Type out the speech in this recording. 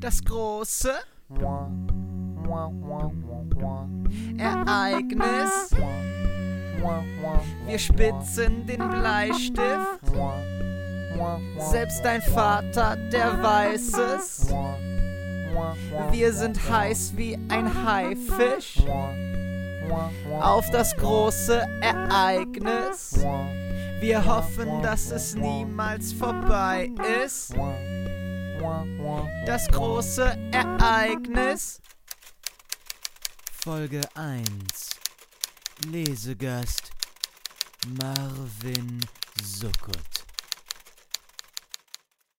Das große Ereignis. Wir spitzen den Bleistift. Selbst dein Vater, der weiß es. Wir sind heiß wie ein Haifisch. Auf das große Ereignis. Wir hoffen, dass es niemals vorbei ist. Das große Ereignis. Folge 1 Lesegast Marvin Sokot